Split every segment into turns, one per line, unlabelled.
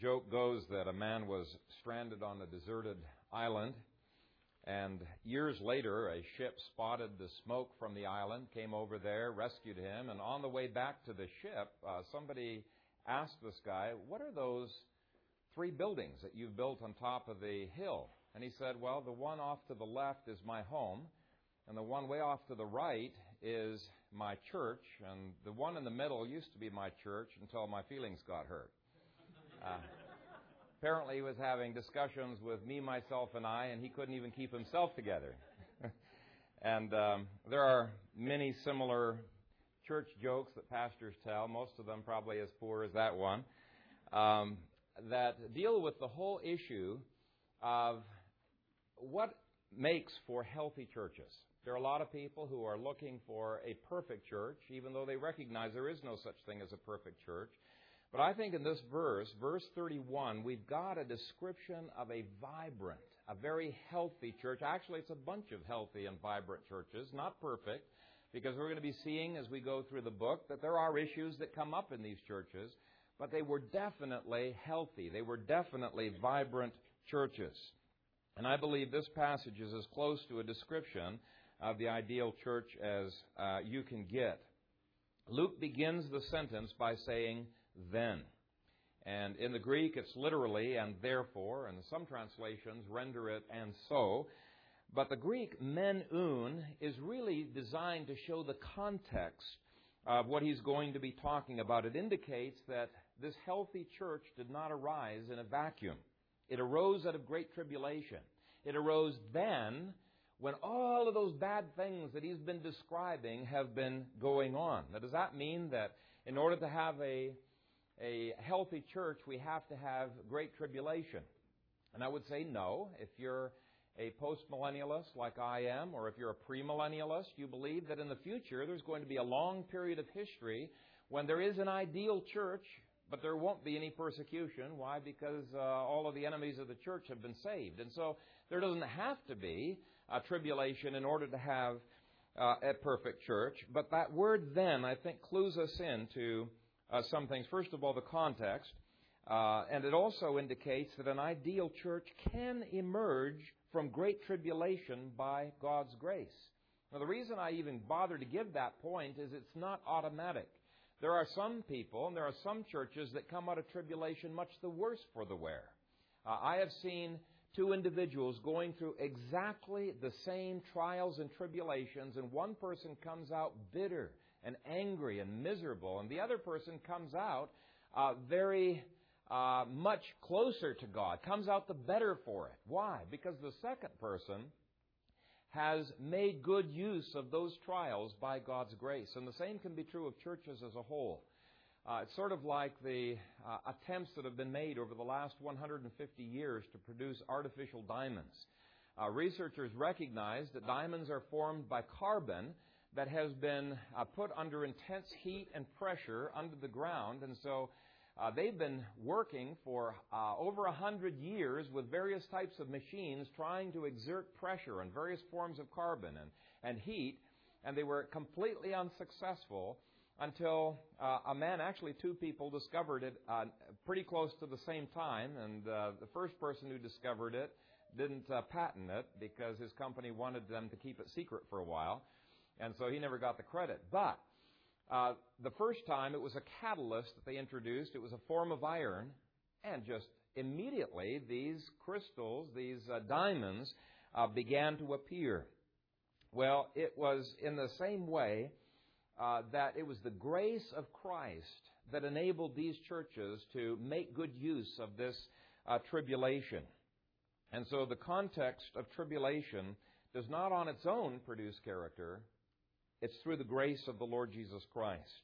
joke goes that a man was stranded on a deserted island, and years later, a ship spotted the smoke from the island, came over there, rescued him, and on the way back to the ship, uh, somebody asked this guy, What are those three buildings that you've built on top of the hill? And he said, Well, the one off to the left is my home, and the one way off to the right is my church, and the one in the middle used to be my church until my feelings got hurt. Uh, apparently, he was having discussions with me, myself, and I, and he couldn't even keep himself together. and um, there are many similar church jokes that pastors tell, most of them probably as poor as that one, um, that deal with the whole issue of what makes for healthy churches. There are a lot of people who are looking for a perfect church, even though they recognize there is no such thing as a perfect church. But I think in this verse, verse 31, we've got a description of a vibrant, a very healthy church. Actually, it's a bunch of healthy and vibrant churches, not perfect, because we're going to be seeing as we go through the book that there are issues that come up in these churches, but they were definitely healthy. They were definitely vibrant churches. And I believe this passage is as close to a description of the ideal church as uh, you can get. Luke begins the sentence by saying, then. And in the Greek, it's literally and therefore, and some translations render it and so. But the Greek men oun is really designed to show the context of what he's going to be talking about. It indicates that this healthy church did not arise in a vacuum. It arose out of great tribulation. It arose then when all of those bad things that he's been describing have been going on. Now, does that mean that in order to have a, a healthy church, we have to have great tribulation? And I would say no. If you're a postmillennialist like I am, or if you're a premillennialist, you believe that in the future there's going to be a long period of history when there is an ideal church but there won't be any persecution. Why? Because uh, all of the enemies of the church have been saved. And so there doesn't have to be a tribulation in order to have uh, a perfect church. But that word then, I think, clues us into uh, some things. First of all, the context. Uh, and it also indicates that an ideal church can emerge from great tribulation by God's grace. Now, the reason I even bother to give that point is it's not automatic. There are some people and there are some churches that come out of tribulation much the worse for the wear. Uh, I have seen two individuals going through exactly the same trials and tribulations, and one person comes out bitter and angry and miserable, and the other person comes out uh, very uh, much closer to God, comes out the better for it. Why? Because the second person has made good use of those trials by God's grace. And the same can be true of churches as a whole. Uh, it's sort of like the uh, attempts that have been made over the last 150 years to produce artificial diamonds. Uh, researchers recognize that diamonds are formed by carbon that has been uh, put under intense heat and pressure under the ground, and so uh, they've been working for uh, over a hundred years with various types of machines trying to exert pressure on various forms of carbon and, and heat, and they were completely unsuccessful until uh, a man, actually two people, discovered it uh, pretty close to the same time, and uh, the first person who discovered it didn't uh, patent it because his company wanted them to keep it secret for a while, and so he never got the credit. But uh, the first time it was a catalyst that they introduced. It was a form of iron, and just immediately these crystals, these uh, diamonds, uh, began to appear. Well, it was in the same way uh, that it was the grace of Christ that enabled these churches to make good use of this uh, tribulation. And so the context of tribulation does not on its own produce character, it's through the grace of the Lord Jesus Christ.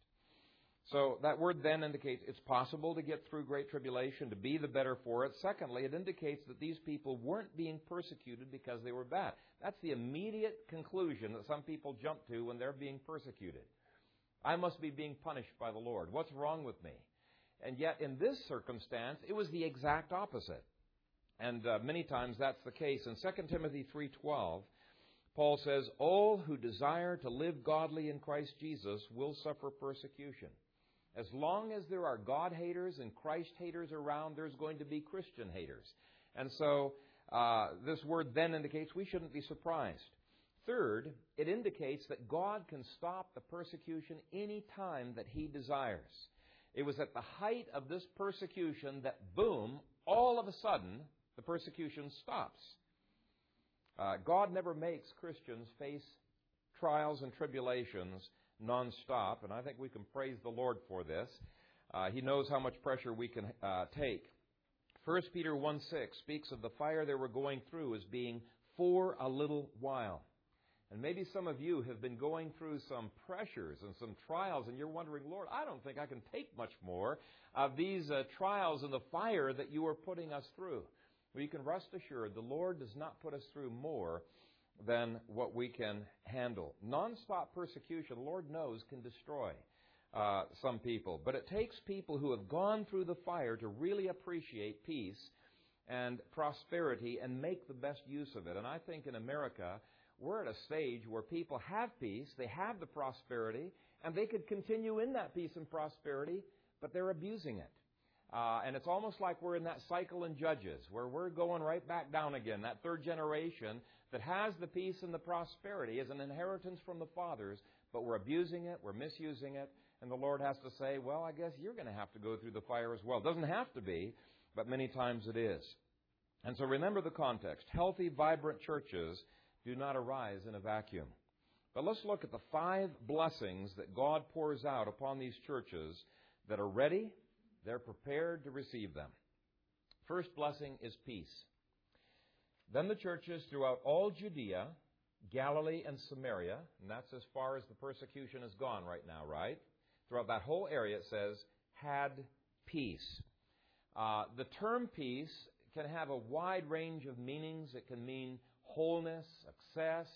So that word then indicates it's possible to get through great tribulation, to be the better for it. Secondly, it indicates that these people weren't being persecuted because they were bad. That's the immediate conclusion that some people jump to when they're being persecuted. I must be being punished by the Lord. What's wrong with me? And yet, in this circumstance, it was the exact opposite. And uh, many times that's the case. In 2 Timothy 3:12, Paul says, All who desire to live godly in Christ Jesus will suffer persecution. As long as there are God haters and Christ haters around, there's going to be Christian haters. And so uh, this word then indicates we shouldn't be surprised. Third, it indicates that God can stop the persecution any time that He desires. It was at the height of this persecution that, boom, all of a sudden, the persecution stops. Uh, God never makes Christians face trials and tribulations nonstop, and I think we can praise the Lord for this. Uh, he knows how much pressure we can uh, take. 1 Peter 1 6 speaks of the fire they were going through as being for a little while. And maybe some of you have been going through some pressures and some trials, and you're wondering, Lord, I don't think I can take much more of these uh, trials and the fire that you are putting us through. Well, you can rest assured the Lord does not put us through more than what we can handle. Nonstop persecution, the Lord knows, can destroy uh, some people. But it takes people who have gone through the fire to really appreciate peace and prosperity and make the best use of it. And I think in America, we're at a stage where people have peace, they have the prosperity, and they could continue in that peace and prosperity, but they're abusing it. Uh, and it's almost like we're in that cycle in Judges, where we're going right back down again. That third generation that has the peace and the prosperity is an inheritance from the fathers, but we're abusing it, we're misusing it, and the Lord has to say, well, I guess you're going to have to go through the fire as well. It doesn't have to be, but many times it is. And so remember the context. Healthy, vibrant churches do not arise in a vacuum. But let's look at the five blessings that God pours out upon these churches that are ready, they're prepared to receive them. First blessing is peace. Then the churches throughout all Judea, Galilee, and Samaria, and that's as far as the persecution has gone right now, right? Throughout that whole area, it says, had peace. Uh, the term peace can have a wide range of meanings. It can mean wholeness, success.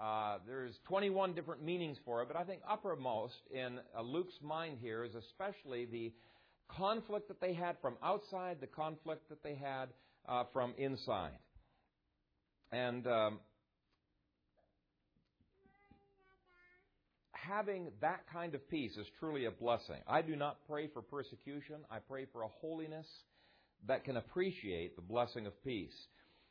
Uh, there's 21 different meanings for it, but I think uppermost in uh, Luke's mind here is especially the conflict that they had from outside, the conflict that they had uh, from inside. And um, having that kind of peace is truly a blessing. I do not pray for persecution. I pray for a holiness that can appreciate the blessing of peace.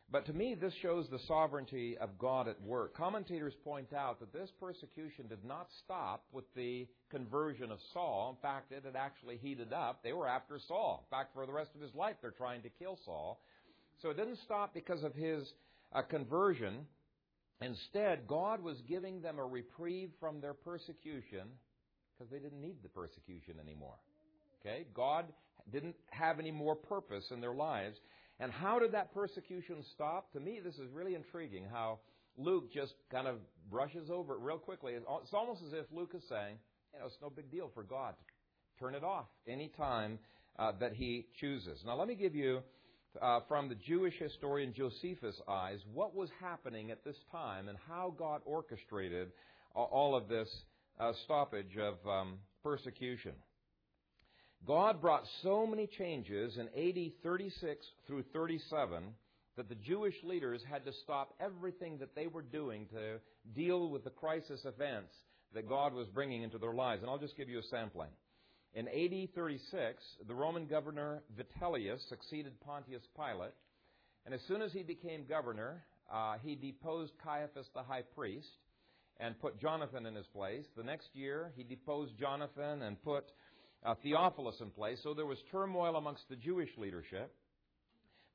But to me, this shows the sovereignty of God at work. Commentators point out that this persecution did not stop with the conversion of Saul. In fact, it had actually heated up. They were after Saul. In fact, for the rest of his life, they're trying to kill Saul. So it didn't stop because of his uh, conversion. Instead, God was giving them a reprieve from their persecution because they didn't need the persecution anymore. Okay? God didn't have any more purpose in their lives. And how did that persecution stop? To me, this is really intriguing how Luke just kind of brushes over it real quickly. It's almost as if Luke is saying, you know, it's no big deal for God to turn it off any time uh, that he chooses. Now, let me give you, uh, from the Jewish historian Josephus' eyes, what was happening at this time and how God orchestrated all of this uh, stoppage of um, persecution. God brought so many changes in AD 36 through 37 that the Jewish leaders had to stop everything that they were doing to deal with the crisis events that God was bringing into their lives. And I'll just give you a sampling. In AD 36, the Roman governor Vitellius succeeded Pontius Pilate, and as soon as he became governor, uh, he deposed Caiaphas the high priest and put Jonathan in his place. The next year, he deposed Jonathan and put uh, Theophilus in place, so there was turmoil amongst the Jewish leadership.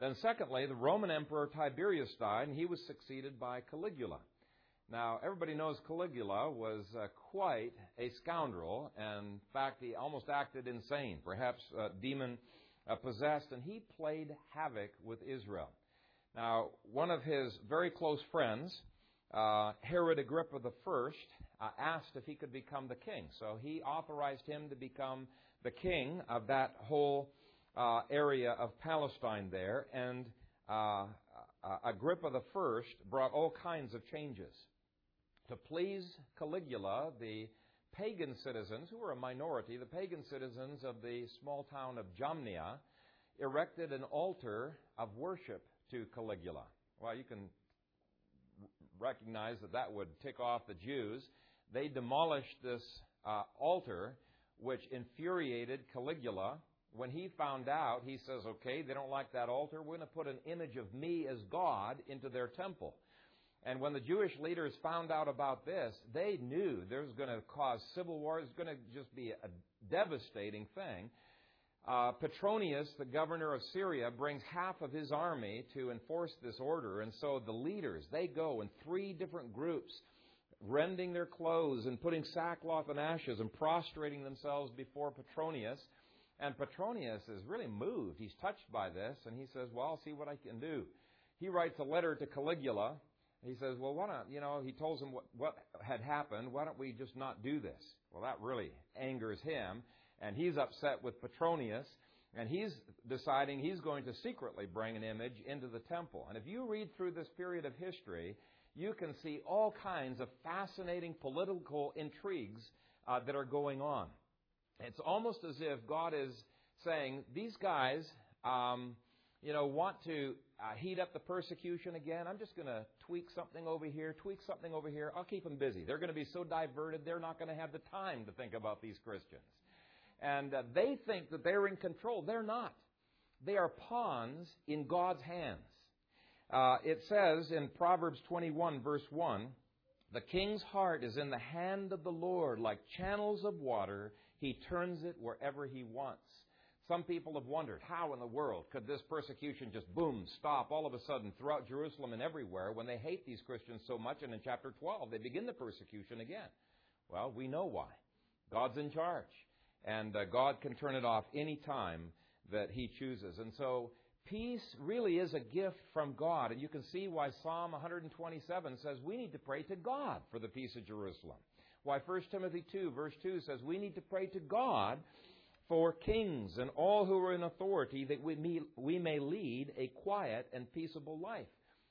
Then, secondly, the Roman Emperor Tiberius died, and he was succeeded by Caligula. Now, everybody knows Caligula was uh, quite a scoundrel, in fact, he almost acted insane, perhaps uh, demon possessed, and he played havoc with Israel. Now, one of his very close friends, uh, Herod Agrippa I, uh, asked if he could become the king. So he authorized him to become the king of that whole uh, area of Palestine there. And uh, uh Agrippa I brought all kinds of changes. To please Caligula, the pagan citizens, who were a minority, the pagan citizens of the small town of Jamnia, erected an altar of worship to Caligula. Well, you can recognize that that would tick off the Jews they demolished this uh, altar which infuriated Caligula. When he found out, he says, okay, they don't like that altar. We're going to put an image of me as God into their temple. And when the Jewish leaders found out about this, they knew there was going to cause civil war. It's going to just be a devastating thing. Uh, Petronius, the governor of Syria, brings half of his army to enforce this order. And so the leaders, they go in three different groups, rending their clothes and putting sackcloth and ashes and prostrating themselves before Petronius. And Petronius is really moved. He's touched by this, and he says, Well, I'll see what I can do. He writes a letter to Caligula. He says, Well, why not, you know, he tells him what, what had happened. Why don't we just not do this? Well, that really angers him and he's upset with Petronius, and he's deciding he's going to secretly bring an image into the temple. And if you read through this period of history, you can see all kinds of fascinating political intrigues uh, that are going on. It's almost as if God is saying, these guys, um, you know, want to uh, heat up the persecution again. I'm just going to tweak something over here, tweak something over here. I'll keep them busy. They're going to be so diverted, they're not going to have the time to think about these Christians and uh, they think that they're in control. They're not. They are pawns in God's hands. Uh, it says in Proverbs 21, verse 1, the king's heart is in the hand of the Lord like channels of water. He turns it wherever he wants. Some people have wondered how in the world could this persecution just boom, stop all of a sudden throughout Jerusalem and everywhere when they hate these Christians so much, and in chapter 12 they begin the persecution again. Well, we know why. God's in charge and uh, God can turn it off any time that He chooses. And so peace really is a gift from God, and you can see why Psalm 127 says we need to pray to God for the peace of Jerusalem. Why 1 Timothy 2, verse 2 says we need to pray to God for kings and all who are in authority that we may, we may lead a quiet and peaceable life.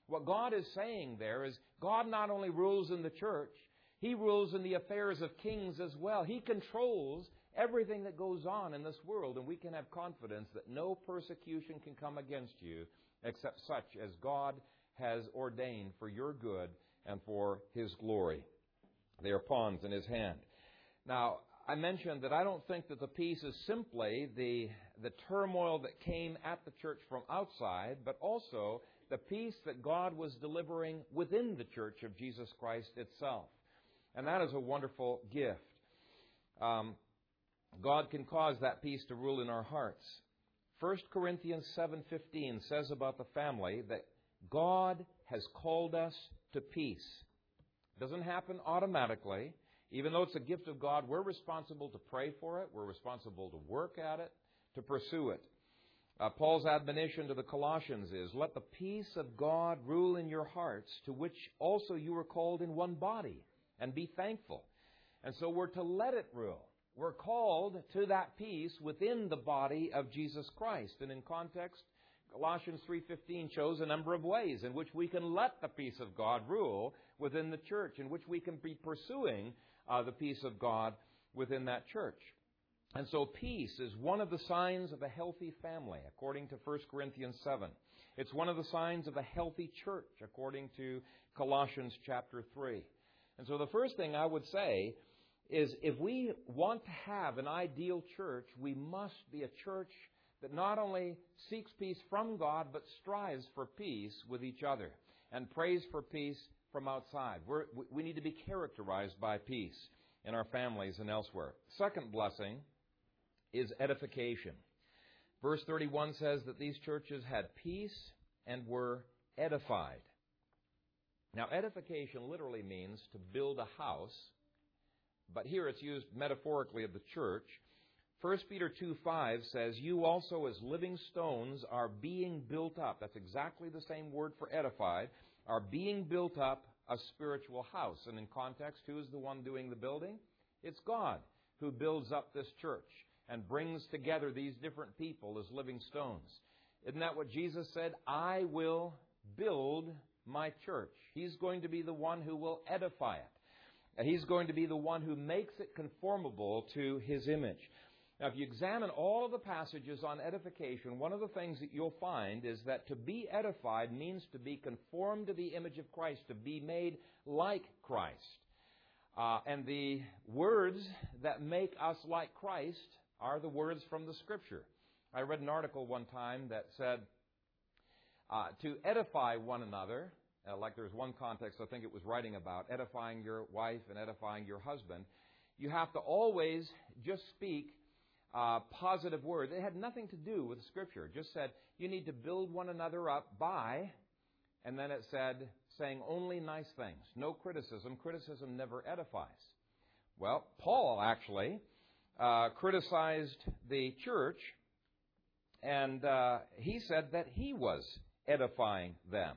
What God is saying there is God not only rules in the church, He rules in the affairs of kings as well. He controls everything that goes on in this world, and we can have confidence that no persecution can come against you except such as God has ordained for your good and for His glory. They are pawns in His hand. Now, I mentioned that I don't think that the peace is simply the, the turmoil that came at the church from outside, but also the peace that God was delivering within the church of Jesus Christ itself. And that is a wonderful gift. Um, God can cause that peace to rule in our hearts. 1 Corinthians 7:15 says about the family that God has called us to peace. It doesn't happen automatically. Even though it's a gift of God, we're responsible to pray for it, we're responsible to work at it, to pursue it. Uh, Paul's admonition to the Colossians is, Let the peace of God rule in your hearts, to which also you were called in one body, and be thankful. And so we're to let it rule. We're called to that peace within the body of Jesus Christ. And in context, Colossians 3:15 shows a number of ways in which we can let the peace of God rule within the church, in which we can be pursuing uh, the peace of God within that church. And so peace is one of the signs of a healthy family, according to 1 Corinthians 7. It's one of the signs of a healthy church, according to Colossians chapter 3. And so the first thing I would say is if we want to have an ideal church, we must be a church that not only seeks peace from God, but strives for peace with each other and prays for peace from outside. We're, we need to be characterized by peace in our families and elsewhere. Second blessing is edification. Verse 31 says that these churches had peace and were edified. Now, edification literally means to build a house but here it's used metaphorically of the church. 1 Peter 2:5 says, You also, as living stones, are being built up. That's exactly the same word for edified, are being built up a spiritual house. And in context, who is the one doing the building? It's God who builds up this church and brings together these different people as living stones. Isn't that what Jesus said? I will build my church. He's going to be the one who will edify it. And he's going to be the one who makes it conformable to his image. Now, if you examine all of the passages on edification, one of the things that you'll find is that to be edified means to be conformed to the image of Christ, to be made like Christ. Uh, and the words that make us like Christ are the words from the Scripture. I read an article one time that said uh, to edify one another, uh, like there's one context I think it was writing about, edifying your wife and edifying your husband, you have to always just speak uh, positive words. It had nothing to do with Scripture. It just said you need to build one another up by, and then it said saying only nice things, no criticism. Criticism never edifies. Well, Paul actually uh, criticized the church, and uh, he said that he was edifying them.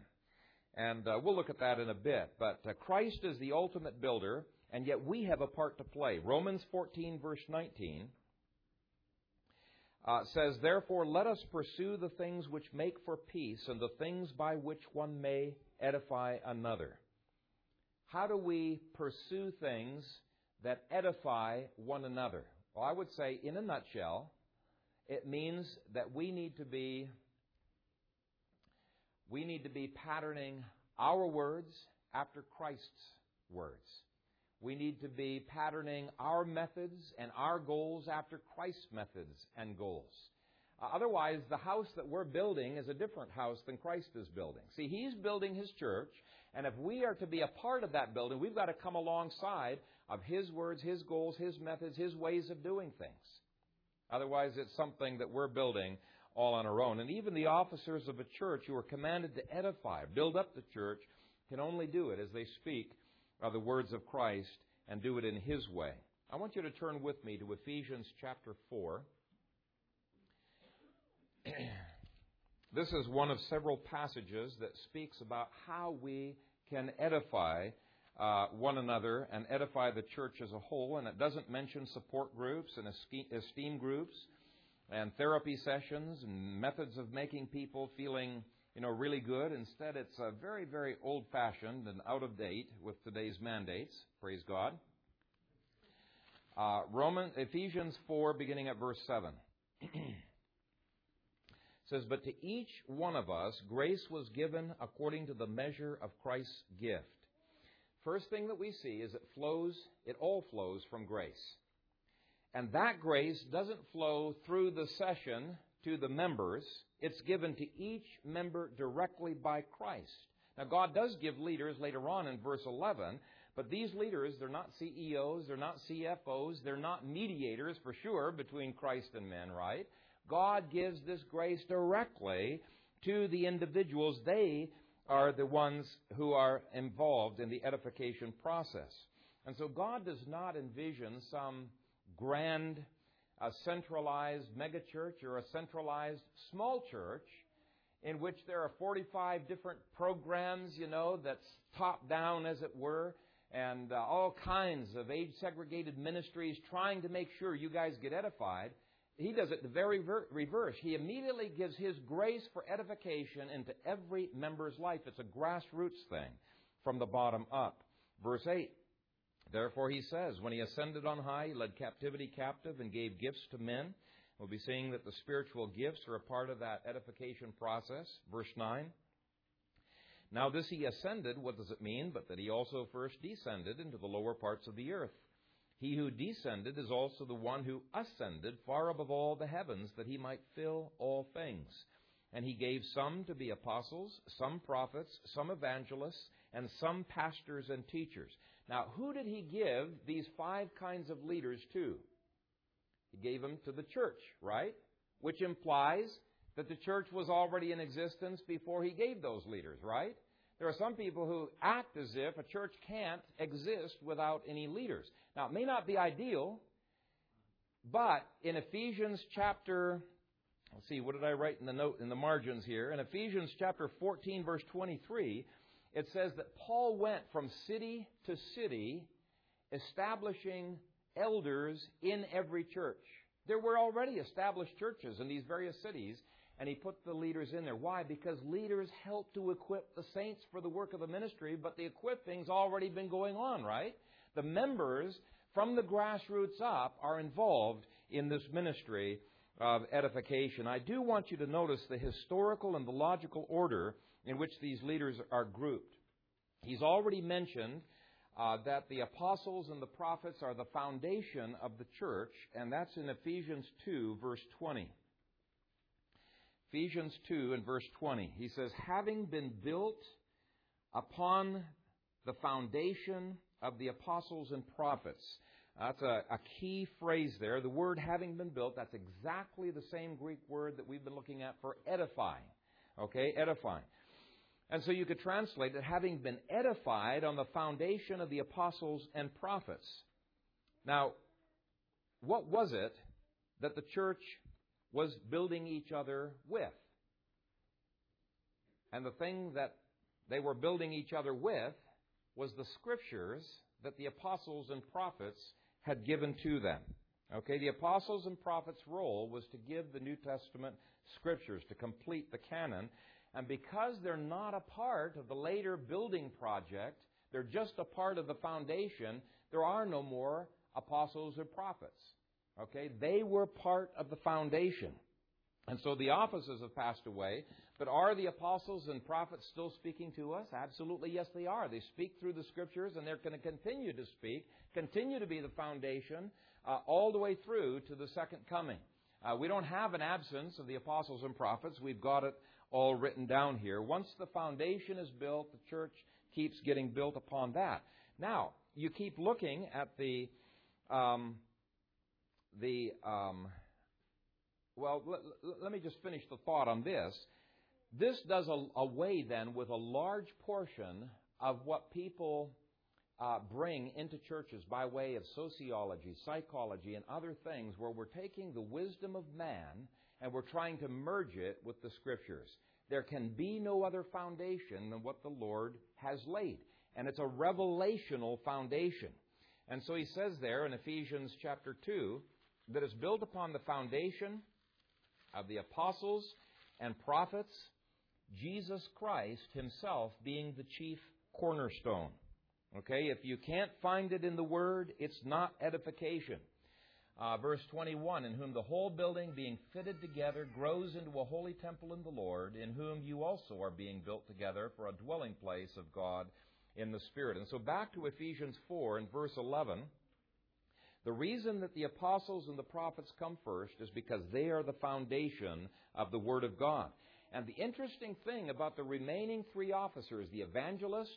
And uh, we'll look at that in a bit. But uh, Christ is the ultimate builder, and yet we have a part to play. Romans 14, verse 19 uh, says, Therefore, let us pursue the things which make for peace and the things by which one may edify another. How do we pursue things that edify one another? Well, I would say, in a nutshell, it means that we need to be we need to be patterning our words after Christ's words. We need to be patterning our methods and our goals after Christ's methods and goals. Uh, otherwise, the house that we're building is a different house than Christ is building. See, He's building His church, and if we are to be a part of that building, we've got to come alongside of His words, His goals, His methods, His ways of doing things. Otherwise, it's something that we're building all on our own. And even the officers of a church who are commanded to edify, build up the church, can only do it as they speak the words of Christ and do it in His way. I want you to turn with me to Ephesians chapter 4. this is one of several passages that speaks about how we can edify uh, one another and edify the church as a whole. And it doesn't mention support groups and esteem groups and therapy sessions and methods of making people feeling you know, really good. Instead, it's very, very old fashioned and out of date with today's mandates. Praise God. Uh, Roman, Ephesians 4, beginning at verse 7. says, But to each one of us grace was given according to the measure of Christ's gift. First thing that we see is it flows, it all flows from grace. And that grace doesn't flow through the session to the members, it's given to each member directly by Christ. Now, God does give leaders later on in verse 11, but these leaders, they're not CEOs, they're not CFOs, they're not mediators for sure between Christ and men, right? God gives this grace directly to the individuals. They are the ones who are involved in the edification process. And so God does not envision some grand a centralized megachurch or a centralized small church in which there are 45 different programs, you know, that's top down, as it were, and uh, all kinds of age segregated ministries trying to make sure you guys get edified. He does it the very ver- reverse. He immediately gives his grace for edification into every member's life. It's a grassroots thing from the bottom up. Verse 8 Therefore, he says, when he ascended on high, he led captivity captive and gave gifts to men. We'll be seeing that the spiritual gifts are a part of that edification process. Verse 9. Now, this he ascended, what does it mean? But that he also first descended into the lower parts of the earth. He who descended is also the one who ascended far above all the heavens, that he might fill all things. And he gave some to be apostles, some prophets, some evangelists, and some pastors and teachers. Now, who did he give these five kinds of leaders to? He gave them to the church, right? Which implies that the church was already in existence before he gave those leaders, right? There are some people who act as if a church can't exist without any leaders. Now, it may not be ideal, but in Ephesians chapter, let's see, what did I write in the note in the margins here? In Ephesians chapter 14, verse 23, it says that Paul went from city to city establishing elders in every church. There were already established churches in these various cities, and he put the leaders in there. Why? Because leaders help to equip the saints for the work of the ministry, but the equipping's already been going on, right? The members from the grassroots up are involved in this ministry of edification. I do want you to notice the historical and the logical order in which these leaders are grouped. He's already mentioned uh, that the apostles and the prophets are the foundation of the church, and that's in Ephesians 2, verse 20. Ephesians 2 and verse 20. He says, having been built upon the foundation of the apostles and prophets. That's a, a, key phrase there. The word having been built, that's exactly the same Greek word that we've been looking at for edifying. Okay, edifying. And so you could translate it having been edified on the foundation of the apostles and prophets. Now, what was it that the church was building each other with. And the thing that they were building each other with was the scriptures that the apostles and prophets had given to them. Okay, the apostles and prophets' role was to give the New Testament scriptures, to complete the canon. And because they're not a part of the later building project, they're just a part of the foundation, there are no more apostles or prophets. Okay? They were part of the foundation. And so the offices have passed away, but are the apostles and prophets still speaking to us? Absolutely, yes, they are. They speak through the scriptures, and they're going to continue to speak, continue to be the foundation, uh, all the way through to the second coming. Uh, we don't have an absence of the apostles and prophets. We've got it all written down here. Once the foundation is built, the church keeps getting built upon that. Now, you keep looking at the um, the um, well, let, let, me just finish the thought on this. This does away then with a large portion of what people uh, bring into churches by way of sociology, psychology, and other things, where we're taking the wisdom of man and we're trying to merge it with the scriptures. There can be no other foundation than what the Lord has laid, and it's a revelational foundation. And so he says there in Ephesians chapter 2 that is built upon the foundation of the apostles and prophets, Jesus Christ himself being the chief cornerstone. Okay, if you can't find it in the Word, it's not edification. Uh, verse 21 In whom the whole building being fitted together grows into a holy temple in the Lord, in whom you also are being built together for a dwelling place of God in the Spirit. And so back to Ephesians 4 and verse 11. The reason that the apostles and the prophets come first is because they are the foundation of the Word of God. And the interesting thing about the remaining three officers, the evangelist,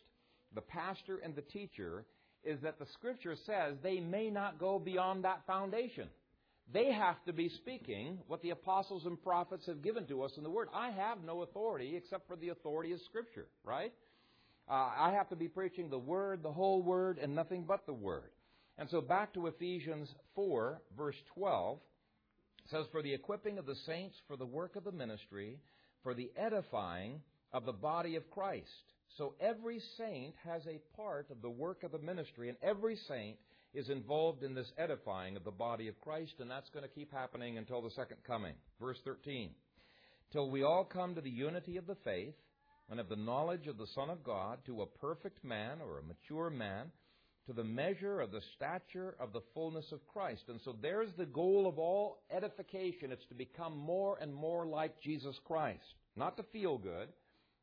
the pastor, and the teacher, is that the Scripture says they may not go beyond that foundation. They have to be speaking what the apostles and prophets have given to us in the Word. I have no authority except for the authority of Scripture, right? Uh, I have to be preaching the Word, the whole Word, and nothing but the Word. And so back to Ephesians 4, verse 12, says, For the equipping of the saints for the work of the ministry, for the edifying of the body of Christ. So every saint has a part of the work of the ministry, and every saint is involved in this edifying of the body of Christ, and that's going to keep happening until the second coming. Verse 13. Till we all come to the unity of the faith and of the knowledge of the Son of God, to a perfect man or a mature man to the measure of the stature of the fullness of Christ. And so there's the goal of all edification. It's to become more and more like Jesus Christ. Not to feel good.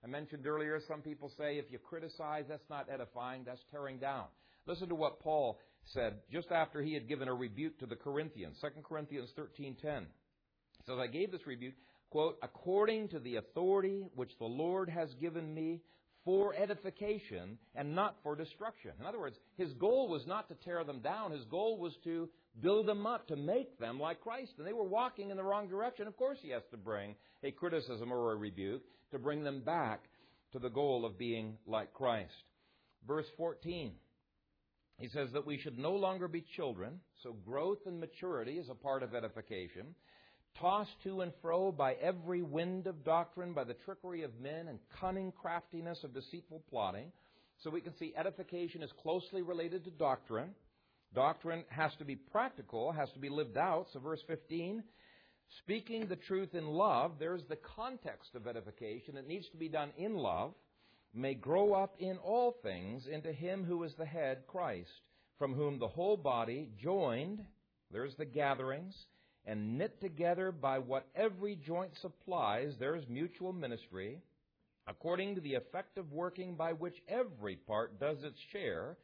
I mentioned earlier, some people say if you criticize, that's not edifying, that's tearing down. Listen to what Paul said just after he had given a rebuke to the Corinthians. 2 Corinthians 13.10. He says, I gave this rebuke, quote, according to the authority which the Lord has given me for edification and not for destruction. In other words, his goal was not to tear them down. His goal was to build them up, to make them like Christ. And they were walking in the wrong direction. Of course, he has to bring a criticism or a rebuke to bring them back to the goal of being like Christ. Verse 14. He says that we should no longer be children, so growth and maturity is a part of edification tossed to and fro by every wind of doctrine, by the trickery of men and cunning craftiness of deceitful plotting. So we can see edification is closely related to doctrine. Doctrine has to be practical, has to be lived out. So verse 15, speaking the truth in love, there's the context of edification. It needs to be done in love, may grow up in all things into him who is the head, Christ, from whom the whole body joined, there's the gatherings, and knit together by what every joint supplies, there is mutual ministry, according to the effective working by which every part does its share,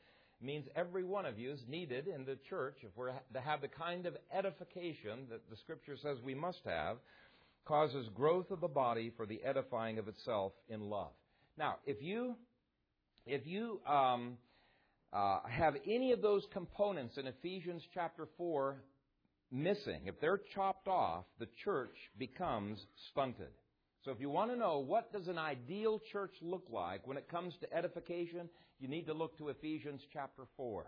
means every one of you is needed in the church if we're to have the kind of edification that the Scripture says we must have, causes growth of the body for the edifying of itself in love. Now, if you if you um, uh, have any of those components in Ephesians chapter four missing, if they're chopped off, the church becomes stunted. So if you want to know what does an ideal church look like when it comes to edification, you need to look to Ephesians chapter 4.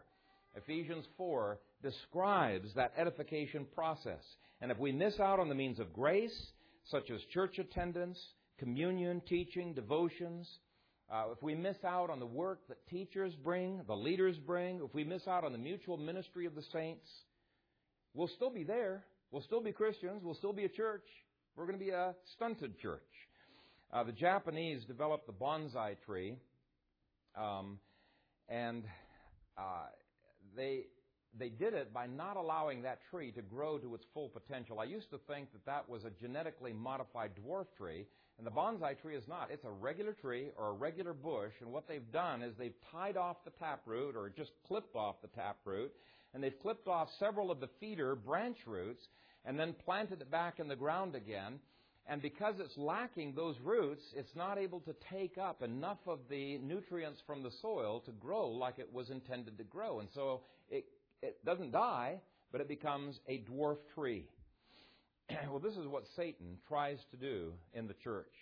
Ephesians 4 describes that edification process. And if we miss out on the means of grace, such as church attendance, communion, teaching, devotions, uh, if we miss out on the work that teachers bring, the leaders bring, if we miss out on the mutual ministry of the saints, we'll still be there. We'll still be Christians. We'll still be a church. We're going to be a stunted church. Uh, the Japanese developed the bonsai tree, um, and uh, they they did it by not allowing that tree to grow to its full potential. I used to think that that was a genetically modified dwarf tree, and the bonsai tree is not. It's a regular tree or a regular bush, and what they've done is they've tied off the taproot or just clipped off the taproot, and they've clipped off several of the feeder branch roots, and then planted it back in the ground again. And because it's lacking those roots, it's not able to take up enough of the nutrients from the soil to grow like it was intended to grow. And so it, it doesn't die, but it becomes a dwarf tree. well, this is what Satan tries to do in the church.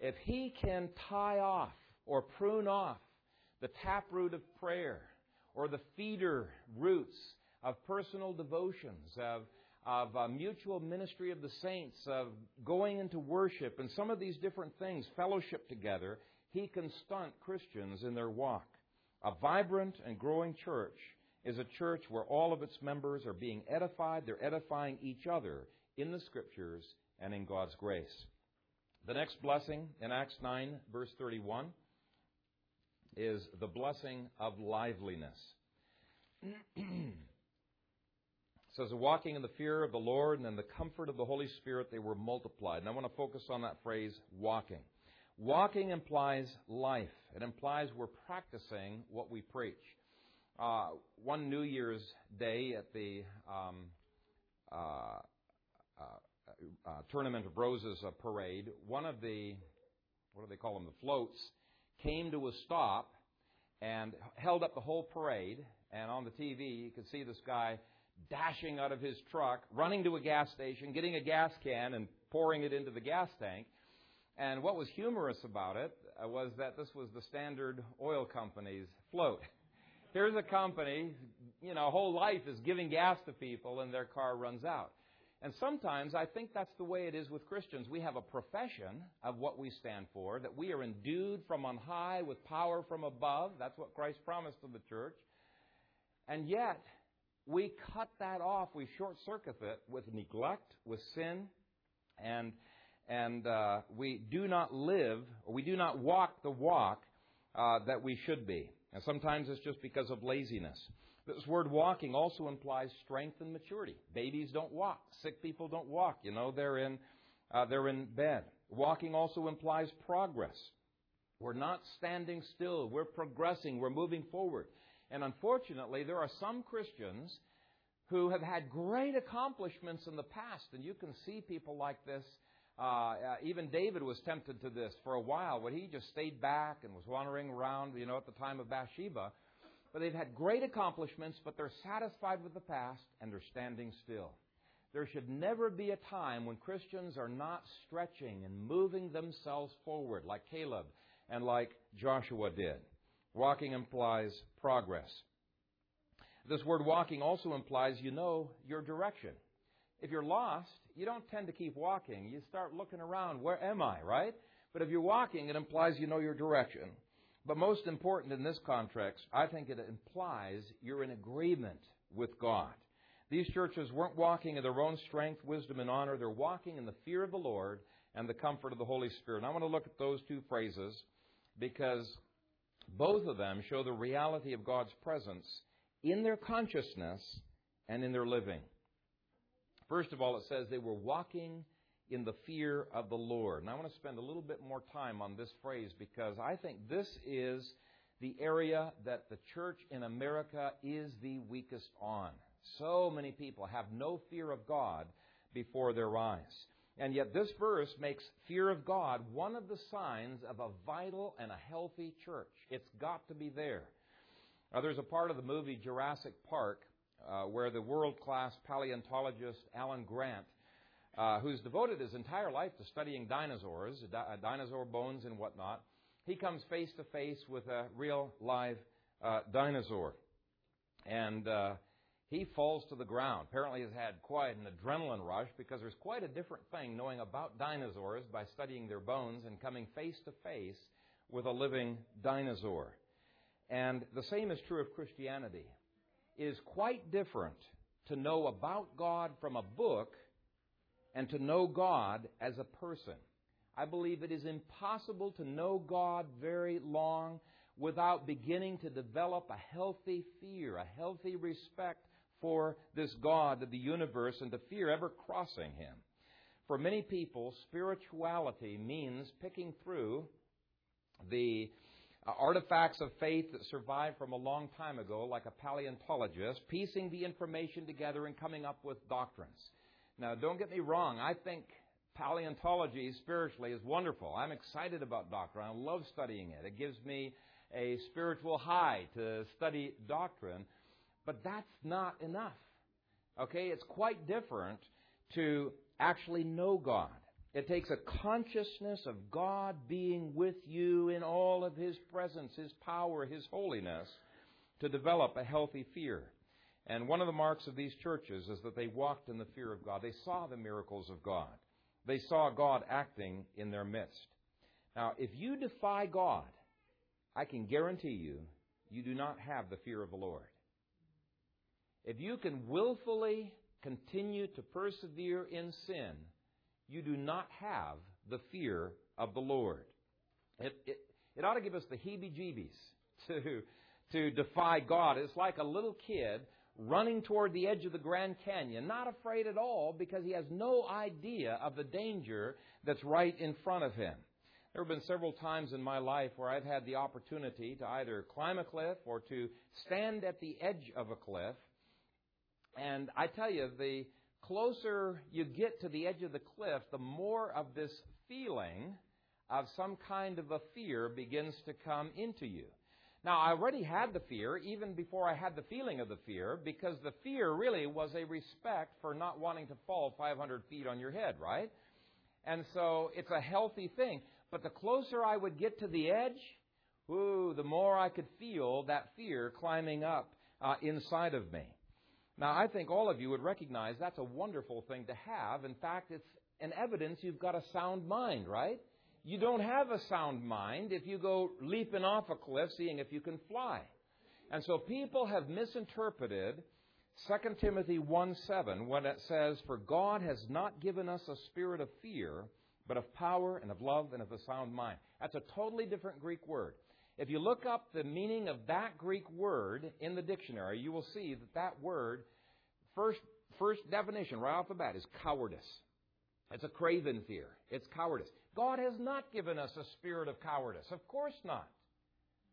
If he can tie off or prune off the taproot of prayer or the feeder roots of personal devotions, of of uh, mutual ministry of the saints, of going into worship, and some of these different things, fellowship together, he can stunt Christians in their walk. A vibrant and growing church is a church where all of its members are being edified, they're edifying each other in the Scriptures and in God's grace. The next blessing in Acts 9, verse 31, is the blessing of liveliness. says, walking in the fear of the Lord and in the comfort of the Holy Spirit, they were multiplied. And I want to focus on that phrase, walking. Walking implies life. It implies we're practicing what we preach. Uh, one New Year's Day at the um, uh, uh, uh Tournament of Roses uh, parade, one of the, what do they call them, the floats, came to a stop and held up the whole parade. And on the TV, you could see this guy dashing out of his truck, running to a gas station, getting a gas can and pouring it into the gas tank. And what was humorous about it uh, was that this was the Standard Oil Company's float. Here's a company, you know, whole life is giving gas to people and their car runs out. And sometimes I think that's the way it is with Christians. We have a profession of what we stand for, that we are endued from on high with power from above. That's what Christ promised to the church. And yet, we cut that off. We short circuit it with neglect, with sin, and and uh, we do not live, or we do not walk the walk uh, that we should be. And sometimes it's just because of laziness. This word walking also implies strength and maturity. Babies don't walk. Sick people don't walk. You know, they're in, uh, they're in bed. Walking also implies progress. We're not standing still. We're progressing. We're moving forward. And unfortunately, there are some Christians who have had great accomplishments in the past, and you can see people like this. Uh, uh, even David was tempted to this for a while, when he just stayed back and was wandering around, you know, at the time of Bathsheba. But they've had great accomplishments, but they're satisfied with the past and they're standing still. There should never be a time when Christians are not stretching and moving themselves forward like Caleb and like Joshua did. Walking implies progress. This word walking also implies you know your direction. If you're lost, you don't tend to keep walking. You start looking around, where am I, right? But if you're walking, it implies you know your direction. But most important in this context, I think it implies you're in agreement with God. These churches weren't walking in their own strength, wisdom, and honor. They're walking in the fear of the Lord and the comfort of the Holy Spirit. And I want to look at those two phrases because both of them show the reality of God's presence in their consciousness and in their living. First of all, it says they were walking in the fear of the Lord. And I want to spend a little bit more time on this phrase because I think this is the area that the church in America is the weakest on. So many people have no fear of God before their eyes. And yet, this verse makes fear of God one of the signs of a vital and a healthy church. It's got to be there. Now, there's a part of the movie Jurassic Park uh, where the world class paleontologist Alan Grant, uh, who's devoted his entire life to studying dinosaurs, di- uh, dinosaur bones and whatnot, he comes face to face with a real live uh, dinosaur. And uh, he falls to the ground. Apparently, he's had quite an adrenaline rush because there's quite a different thing knowing about dinosaurs by studying their bones and coming face to face with a living dinosaur. And the same is true of Christianity. It is quite different to know about God from a book and to know God as a person. I believe it is impossible to know God very long without beginning to develop a healthy fear, a healthy respect for this God of the universe and to fear ever crossing him. For many people, spirituality means picking through the uh, artifacts of faith that survived from a long time ago, like a paleontologist, piecing the information together and coming up with doctrines. Now, don't get me wrong, I think paleontology spiritually is wonderful. I'm excited about doctrine. I love studying it. It gives me a spiritual high to study doctrine. But that's not enough. Okay? It's quite different to actually know God. It takes a consciousness of God being with you in all of His presence, His power, His holiness, to develop a healthy fear. And one of the marks of these churches is that they walked in the fear of God. They saw the miracles of God. They saw God acting in their midst. Now, if you defy God, I can guarantee you, you do not have the fear of the Lord. If you can willfully continue to persevere in sin, you do not have the fear of the Lord. It, it, it ought to give us the heebie jeebies to, to defy God. It's like a little kid running toward the edge of the Grand Canyon, not afraid at all because he has no idea of the danger that's right in front of him. There have been several times in my life where I've had the opportunity to either climb a cliff or to stand at the edge of a cliff and I tell you, the closer you get to the edge of the cliff, the more of this feeling of some kind of a fear begins to come into you. Now, I already had the fear even before I had the feeling of the fear because the fear really was a respect for not wanting to fall 500 feet on your head, right? And so it's a healthy thing. But the closer I would get to the edge, ooh, the more I could feel that fear climbing up uh, inside of me. Now, I think all of you would recognize that's a wonderful thing to have. In fact, it's an evidence you've got a sound mind, right? You don't have a sound mind if you go leaping off a cliff seeing if you can fly. And so people have misinterpreted 2 Timothy 1 7 when it says, For God has not given us a spirit of fear, but of power and of love and of a sound mind. That's a totally different Greek word. If you look up the meaning of that Greek word in the dictionary, you will see that that word, first, first definition right off the bat, is cowardice. It's a craven fear. It's cowardice. God has not given us a spirit of cowardice. Of course not.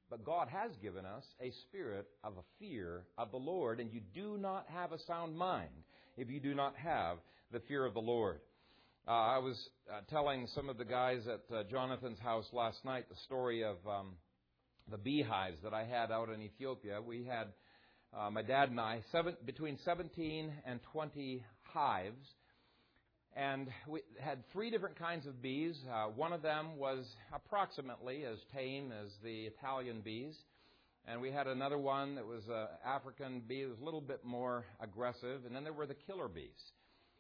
But God has given us a spirit of a fear of the Lord, and you do not have a sound mind if you do not have the fear of the Lord. Uh, I was uh, telling some of the guys at uh, Jonathan's house last night the story of um, the beehives that I had out in Ethiopia. We had, uh, my dad and I, seven, between 17 and 20 hives. And we had three different kinds of bees. Uh, one of them was approximately as tame as the Italian bees. And we had another one that was an African bee that was a little bit more aggressive. And then there were the killer bees.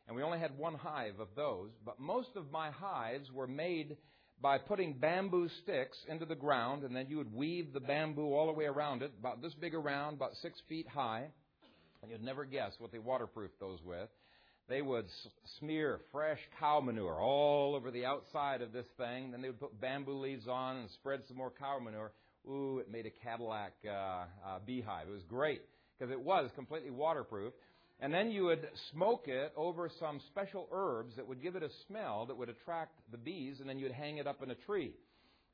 And we only had one hive of those. But most of my hives were made by putting bamboo sticks into the ground, and then you would weave the bamboo all the way around it, about this big around, about six feet high, and you'd never guess what they waterproofed those with. They would smear fresh cow manure all over the outside of this thing. Then they would put bamboo leaves on and spread some more cow manure. Ooh, it made a Cadillac uh, uh, beehive. It was great because it was completely waterproof. And then you would smoke it over some special herbs that would give it a smell that would attract the bees, and then you'd hang it up in a tree.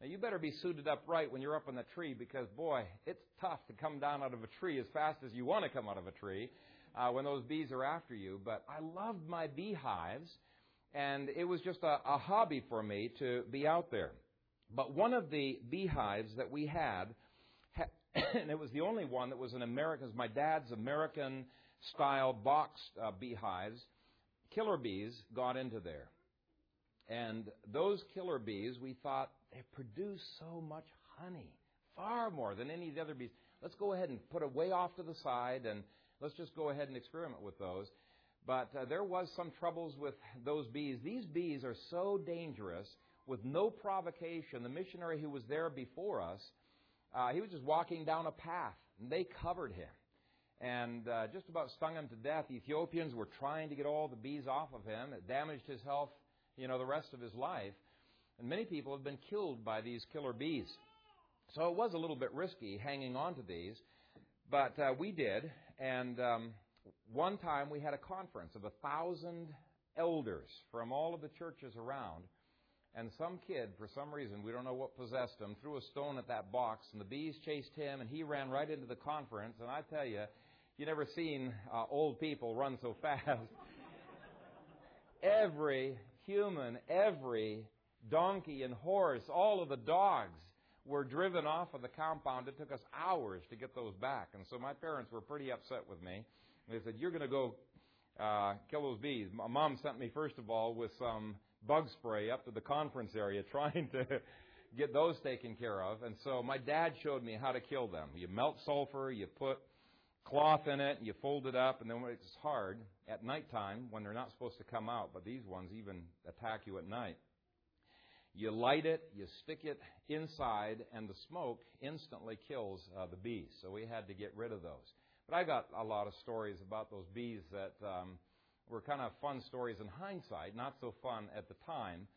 Now, you better be suited up right when you're up in the tree because, boy, it's tough to come down out of a tree as fast as you want to come out of a tree uh, when those bees are after you. But I loved my beehives, and it was just a, a hobby for me to be out there. But one of the beehives that we had, and it was the only one that was an American, my dad's American style boxed uh, beehives, killer bees got into there. And those killer bees, we thought, they produce so much honey, far more than any of the other bees. Let's go ahead and put it way off to the side and let's just go ahead and experiment with those. But uh, there was some troubles with those bees. These bees are so dangerous with no provocation. The missionary who was there before us, uh, he was just walking down a path and they covered him and uh, just about stung him to death. The Ethiopians were trying to get all the bees off of him. It damaged his health, you know, the rest of his life. And many people have been killed by these killer bees. So it was a little bit risky hanging on to these, but uh, we did. And um, one time we had a conference of a thousand elders from all of the churches around. And some kid, for some reason, we don't know what possessed him, threw a stone at that box, and the bees chased him, and he ran right into the conference. And I tell you, you never seen uh, old people run so fast. every human, every donkey and horse, all of the dogs were driven off of the compound. It took us hours to get those back. And so my parents were pretty upset with me. They said, You're going to go uh, kill those bees. My mom sent me, first of all, with some bug spray up to the conference area trying to get those taken care of. And so my dad showed me how to kill them. You melt sulfur, you put cloth in it, you fold it up, and then when it's hard, at nighttime, when they're not supposed to come out, but these ones even attack you at night, you light it, you stick it inside, and the smoke instantly kills uh, the bees. So we had to get rid of those. But I got a lot of stories about those bees that um, were kind of fun stories in hindsight, not so fun at the time.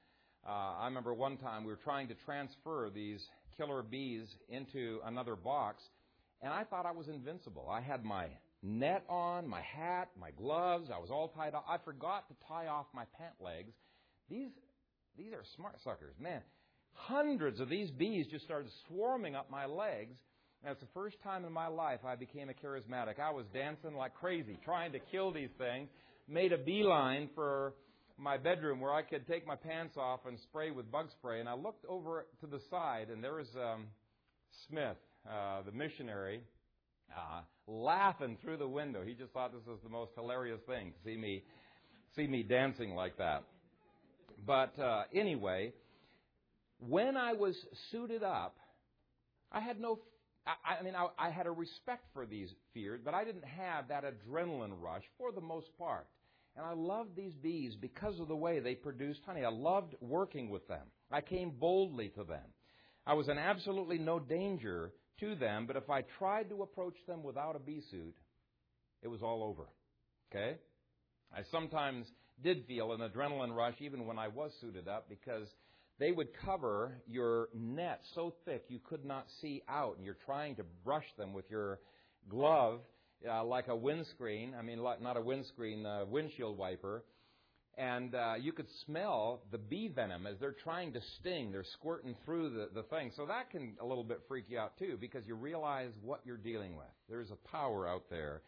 Uh, I remember one time we were trying to transfer these killer bees into another box, and I thought I was invincible. I had my net on, my hat, my gloves, I was all tied off. I forgot to tie off my pant legs. These these are smart suckers. Man, hundreds of these bees just started swarming up my legs. And it's the first time in my life I became a charismatic. I was dancing like crazy, trying to kill these things. Made a beeline for my bedroom where I could take my pants off and spray with bug spray. And I looked over to the side, and there was um, Smith, uh, the missionary, uh, laughing through the window. He just thought this was the most hilarious thing see me, see me dancing like that. But uh, anyway, when I was suited up, I had no. I, I mean, I, I had a respect for these fears, but I didn't have that adrenaline rush for the most part. And I loved these bees because of the way they produced honey. I loved working with them. I came boldly to them. I was in absolutely no danger to them, but if I tried to approach them without a bee suit, it was all over. Okay? I sometimes did feel an adrenaline rush even when I was suited up because they would cover your net so thick you could not see out, and you're trying to brush them with your glove uh, like a windscreen. I mean, not a windscreen, a windshield wiper. And uh, you could smell the bee venom as they're trying to sting. They're squirting through the, the thing. So that can a little bit freak you out too because you realize what you're dealing with. There's a power out there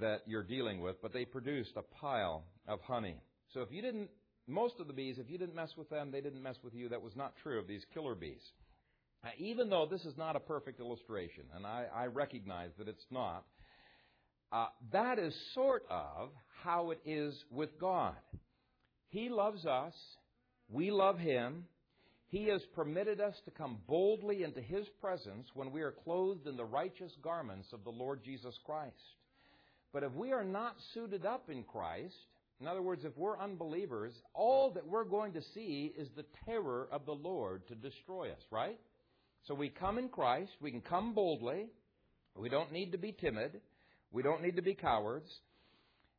that you're dealing with, but they produced a pile of honey. So if you didn't, most of the bees, if you didn't mess with them, they didn't mess with you. That was not true of these killer bees. Now, even though this is not a perfect illustration, and I, I recognize that it's not, uh, that is sort of how it is with God. He loves us. We love Him. He has permitted us to come boldly into His presence when we are clothed in the righteous garments of the Lord Jesus Christ. But if we are not suited up in Christ, in other words, if we're unbelievers, all that we're going to see is the terror of the Lord to destroy us, right? So we come in Christ, we can come boldly, we don't need to be timid, we don't need to be cowards.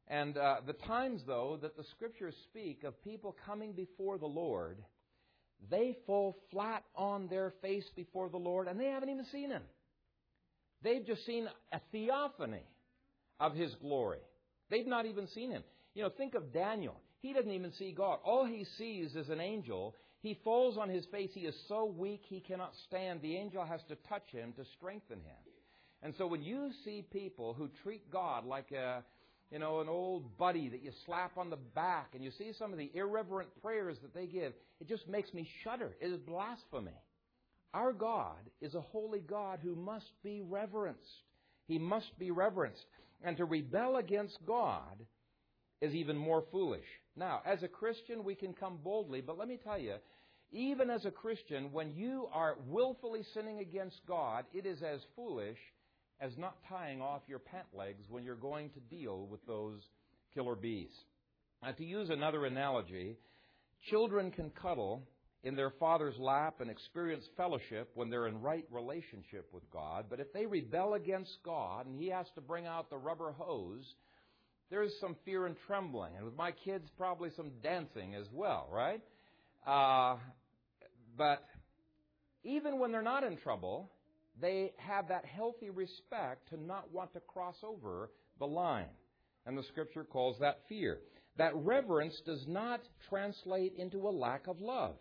And uh, the times, though, that the Scriptures speak of people coming before the Lord, they fall flat on their face before the Lord, and they haven't even seen Him. They've just seen a theophany of His glory. They've not even seen Him. You know, think of Daniel. He doesn't even see God. All he sees is an angel. He falls on his face. He is so weak he cannot stand. The angel has to touch him to strengthen him. And so when you see people who treat God like a, you know, an old buddy that you slap on the back and you see some of the irreverent prayers that they give, it just makes me shudder. It is blasphemy. Our God is a holy God who must be reverenced. He must be reverenced. And to rebel against God is even more foolish. Now, as a Christian, we can come boldly, but let me tell you, even as a Christian, when you are willfully sinning against God, it is as foolish as not tying off your pant legs when you're going to deal with those killer bees. Now, to use another analogy, children can cuddle in their father's lap and experience fellowship when they're in right relationship with God, but if they rebel against God and He has to bring out the rubber hose, there's some fear and trembling. And with my kids, probably some dancing as well, right? Uh, but even when they're not in trouble, they have that healthy respect to not want to cross over the line. And the scripture calls that fear. That reverence does not translate into a lack of love.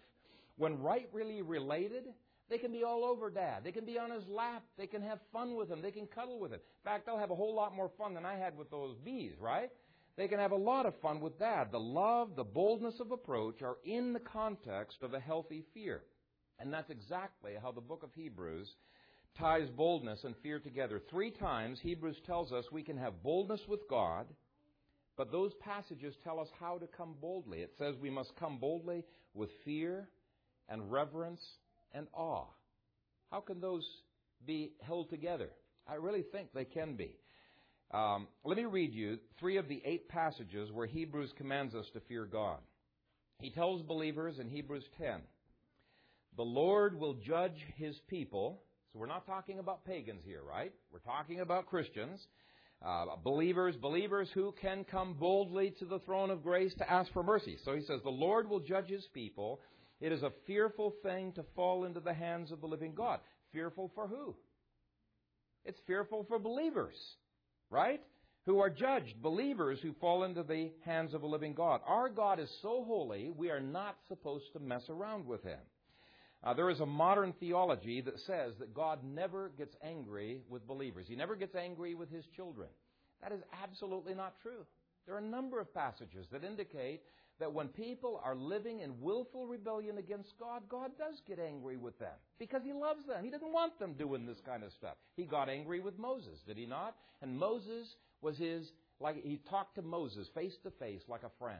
When rightly related, they can be all over dad. They can be on his lap. They can have fun with him. They can cuddle with him. In fact, they'll have a whole lot more fun than I had with those bees, right? They can have a lot of fun with dad. The love, the boldness of approach are in the context of a healthy fear. And that's exactly how the book of Hebrews ties boldness and fear together. Three times Hebrews tells us we can have boldness with God, but those passages tell us how to come boldly. It says we must come boldly with fear and reverence and awe. How can those be held together? I really think they can be. Um, let me read you three of the eight passages where Hebrews commands us to fear God. He tells believers in Hebrews 10, the Lord will judge his people. So we're not talking about pagans here, right? We're talking about Christians, uh, believers, believers who can come boldly to the throne of grace to ask for mercy. So he says, the Lord will judge his people it is a fearful thing to fall into the hands of the living God. Fearful for who? It's fearful for believers, right? Who are judged, believers who fall into the hands of a living God. Our God is so holy, we are not supposed to mess around with Him. Uh, there is a modern theology that says that God never gets angry with believers. He never gets angry with His children. That is absolutely not true. There are a number of passages that indicate that when people are living in willful rebellion against God, God does get angry with them because He loves them. He didn't want them doing this kind of stuff. He got angry with Moses, did He not? And Moses was His, like, He talked to Moses face to face like a friend.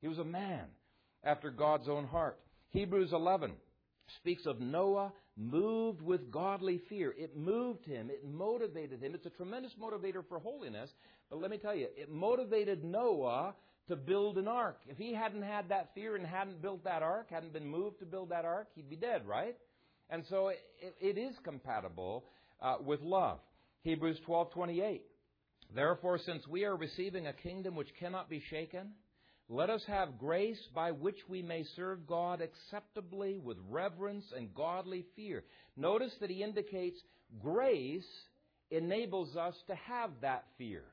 He was a man after God's own heart. Hebrews 11 speaks of Noah moved with godly fear. It moved him. It motivated him. It's a tremendous motivator for holiness. But let me tell you, it motivated Noah to build an ark. If he hadn't had that fear and hadn't built that ark, hadn't been moved to build that ark, he'd be dead, right? And so it, it is compatible uh, with love. Hebrews 12:28. Therefore, since we are receiving a kingdom which cannot be shaken, let us have grace by which we may serve God acceptably with reverence and godly fear. Notice that he indicates grace enables us to have that fear.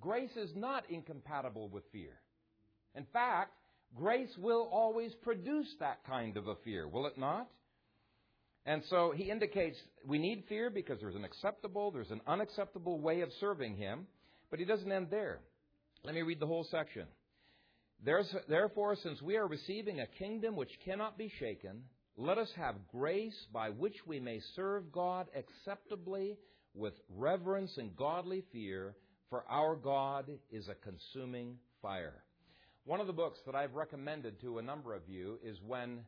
Grace is not incompatible with fear. In fact, grace will always produce that kind of a fear, will it not? And so he indicates we need fear because there's an acceptable, there's an unacceptable way of serving him, but he doesn't end there. Let me read the whole section. Therefore, since we are receiving a kingdom which cannot be shaken, let us have grace by which we may serve God acceptably with reverence and godly fear, for our God is a consuming fire. One of the books that I've recommended to a number of you is When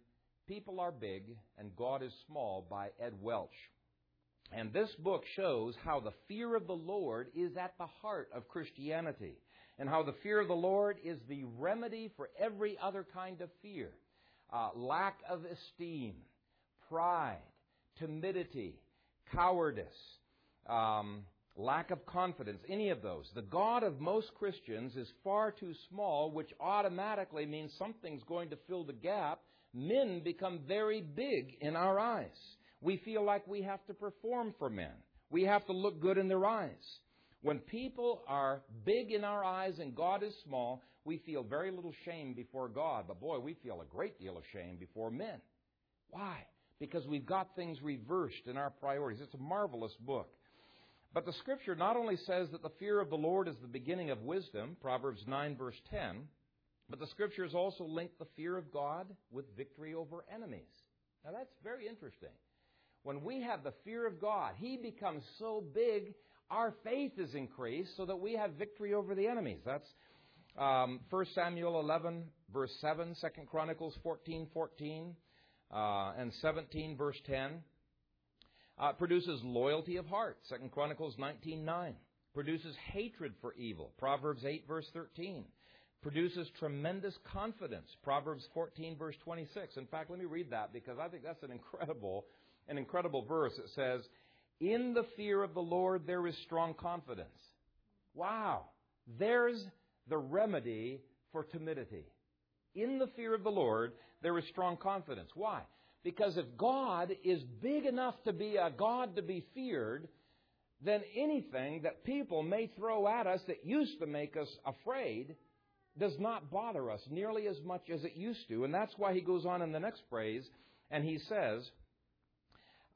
People Are Big and God is Small by Ed Welch. And this book shows how the fear of the Lord is at the heart of Christianity, and how the fear of the Lord is the remedy for every other kind of fear uh, lack of esteem, pride, timidity, cowardice, um, lack of confidence, any of those. The God of most Christians is far too small, which automatically means something's going to fill the gap. Men become very big in our eyes. We feel like we have to perform for men. We have to look good in their eyes. When people are big in our eyes and God is small, we feel very little shame before God, but boy, we feel a great deal of shame before men. Why? Because we've got things reversed in our priorities. It's a marvelous book. But the scripture not only says that the fear of the Lord is the beginning of wisdom, Proverbs 9, verse 10, but the scriptures also link the fear of God with victory over enemies. Now that's very interesting. When we have the fear of God, He becomes so big, our faith is increased so that we have victory over the enemies. That's um, 1 Samuel 11, verse 7, 2 Chronicles 14, 14, uh, and 17, verse 10. Uh, produces loyalty of heart, 2 Chronicles 19:9 Produces hatred for evil, Proverbs 8, verse 13 produces tremendous confidence. Proverbs 14 verse 26. In fact, let me read that because I think that's an incredible, an incredible verse. It says, in the fear of the Lord there is strong confidence. Wow. There's the remedy for timidity. In the fear of the Lord there is strong confidence. Why? Because if God is big enough to be a God to be feared, then anything that people may throw at us that used to make us afraid does not bother us nearly as much as it used to. And that's why he goes on in the next phrase and he says,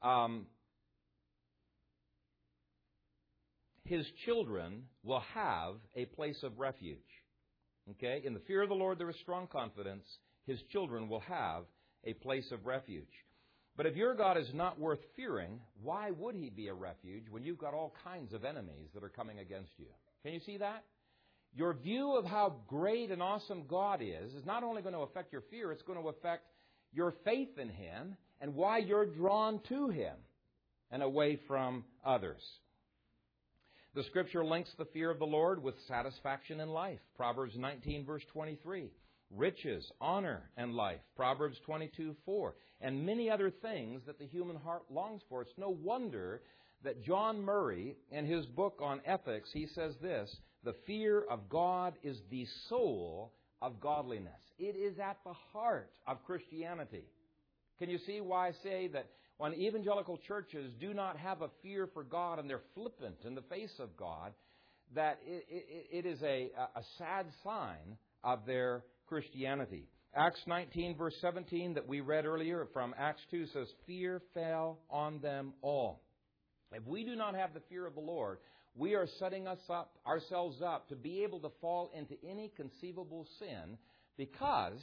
um, His children will have a place of refuge. Okay? In the fear of the Lord, there is strong confidence. His children will have a place of refuge. But if your God is not worth fearing, why would he be a refuge when you've got all kinds of enemies that are coming against you? Can you see that? Your view of how great and awesome God is is not only going to affect your fear, it's going to affect your faith in Him and why you're drawn to Him and away from others. The scripture links the fear of the Lord with satisfaction in life. Proverbs 19 verse 23. Riches, honor, and life. Proverbs 22 4. And many other things that the human heart longs for. It's no wonder that John Murray, in his book on ethics, he says this the fear of God is the soul of godliness. It is at the heart of Christianity. Can you see why I say that when evangelical churches do not have a fear for God and they're flippant in the face of God, that it, it, it is a, a sad sign of their Christianity. Acts 19, verse 17, that we read earlier from Acts 2 says, Fear fell on them all. If we do not have the fear of the Lord, we are setting us up, ourselves up to be able to fall into any conceivable sin because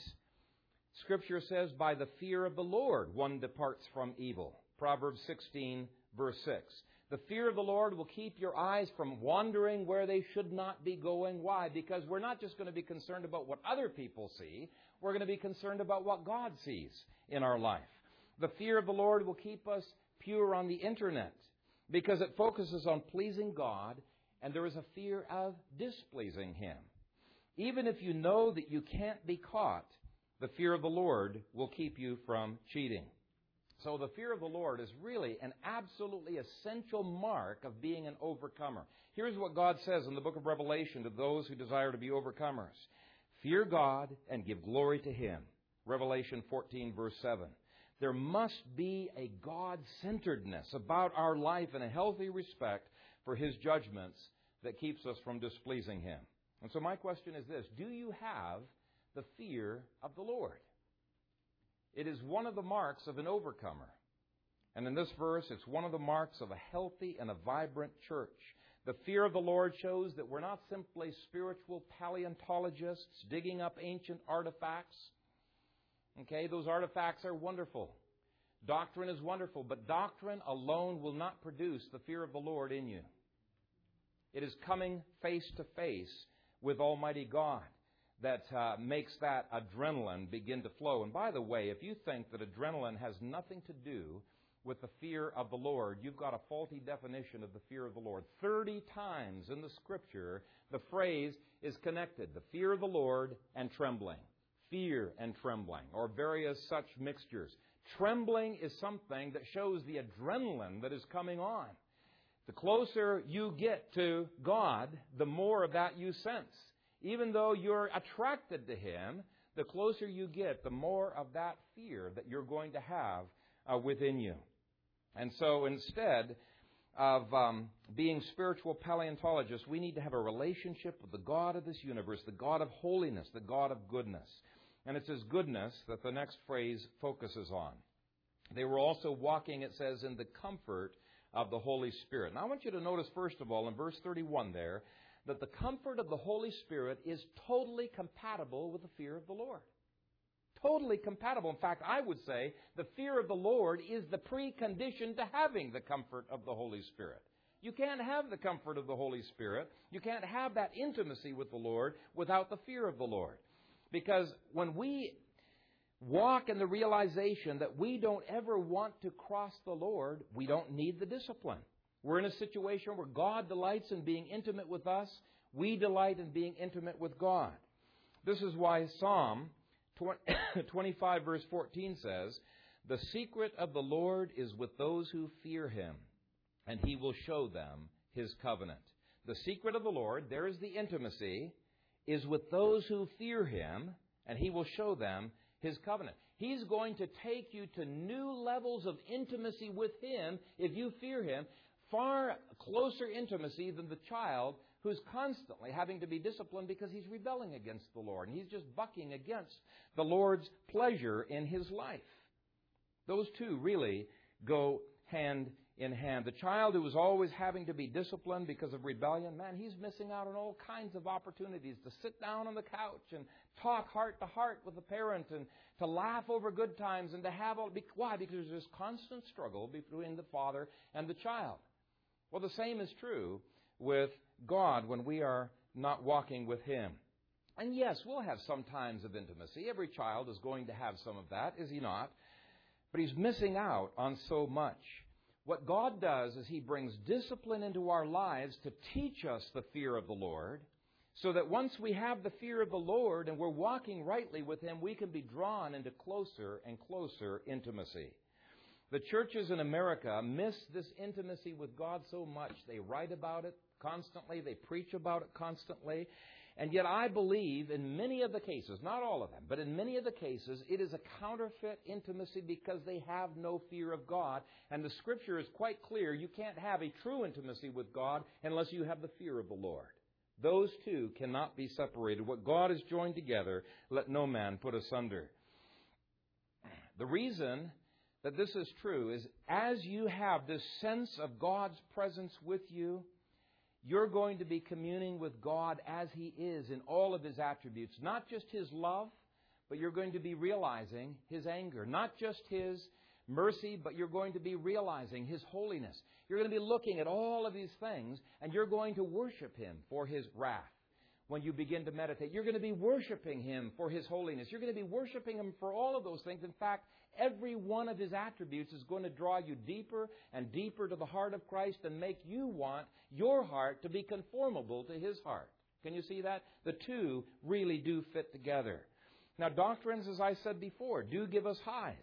Scripture says, by the fear of the Lord one departs from evil. Proverbs 16, verse 6. The fear of the Lord will keep your eyes from wandering where they should not be going. Why? Because we're not just going to be concerned about what other people see, we're going to be concerned about what God sees in our life. The fear of the Lord will keep us pure on the internet because it focuses on pleasing God and there is a fear of displeasing Him. Even if you know that you can't be caught, the fear of the Lord will keep you from cheating. So the fear of the Lord is really an absolutely essential mark of being an overcomer. Here's what God says in the book of Revelation to those who desire to be overcomers. Fear God and give glory to Him. Revelation 14 verse 7. There must be a God centeredness about our life and a healthy respect for His judgments that keeps us from displeasing Him. And so my question is this Do you have the fear of the Lord? It is one of the marks of an overcomer. And in this verse, it's one of the marks of a healthy and a vibrant church. The fear of the Lord shows that we're not simply spiritual paleontologists digging up ancient artifacts Okay, those artifacts are wonderful. Doctrine is wonderful, but doctrine alone will not produce the fear of the Lord in you. It is coming face to face with Almighty God that uh, makes that adrenaline begin to flow. And by the way, if you think that adrenaline has nothing to do with the fear of the Lord, you've got a faulty definition of the fear of the Lord. Thirty times in the Scripture, the phrase is connected the fear of the Lord and trembling fear and trembling, or various such mixtures. Trembling is something that shows the adrenaline that is coming on. The closer you get to God, the more of that you sense. Even though you're attracted to Him, the closer you get, the more of that fear that you're going to have uh, within you. And so instead, of um, being spiritual paleontologists, we need to have a relationship with the God of this universe, the God of holiness, the God of goodness. And it's His goodness that the next phrase focuses on. They were also walking, it says, in the comfort of the Holy Spirit. Now I want you to notice, first of all, in verse 31 there, that the comfort of the Holy Spirit is totally compatible with the fear of the Lord. Totally compatible. In fact, I would say the fear of the Lord is the precondition to having the comfort of the Holy Spirit. You can't have the comfort of the Holy Spirit. You can't have that intimacy with the Lord without the fear of the Lord. Because when we walk in the realization that we don't ever want to cross the Lord, we don't need the discipline. We're in a situation where God delights in being intimate with us. We delight in being intimate with God. This is why Psalm 25 verse 14 says, The secret of the Lord is with those who fear him, and he will show them his covenant. The secret of the Lord, there is the intimacy, is with those who fear him, and he will show them his covenant. He's going to take you to new levels of intimacy with him if you fear him, far closer intimacy than the child who's constantly having to be disciplined because he's rebelling against the Lord and he's just bucking against the Lord's pleasure in his life. Those two really go hand in hand. The child who is always having to be disciplined because of rebellion, man, he's missing out on all kinds of opportunities to sit down on the couch and talk heart to heart with the parent and to laugh over good times and to have all. Why? Because there's this constant struggle between the father and the child. Well, the same is true with God when we are not walking with Him. And yes, we'll have some times of intimacy. Every child is going to have some of that, is he not? But he's missing out on so much. What God does is He brings discipline into our lives to teach us the fear of the Lord, so that once we have the fear of the Lord and we're walking rightly with Him, we can be drawn into closer and closer intimacy. The churches in America miss this intimacy with God so much. They write about it, constantly, they preach about it constantly. And yet, I believe in many of the cases, not all of them, but in many of the cases, it is a counterfeit intimacy because they have no fear of God. And the scripture is quite clear you can't have a true intimacy with God unless you have the fear of the Lord. Those two cannot be separated. What God has joined together, let no man put asunder. The reason that this is true is as you have this sense of God's presence with you, you're going to be communing with God as He is in all of His attributes. Not just His love, but you're going to be realizing His anger. Not just His mercy, but you're going to be realizing His holiness. You're going to be looking at all of these things, and you're going to worship Him for His wrath when you begin to meditate. You're going to be worshiping Him for His holiness. You're going to be worshiping Him for all of those things. In fact, every one of His attributes is going to draw you deeper and deeper to the heart of Christ and make you want your heart to be conformable to His heart. Can you see that? The two really do fit together. Now, doctrines, as I said before, do give us highs.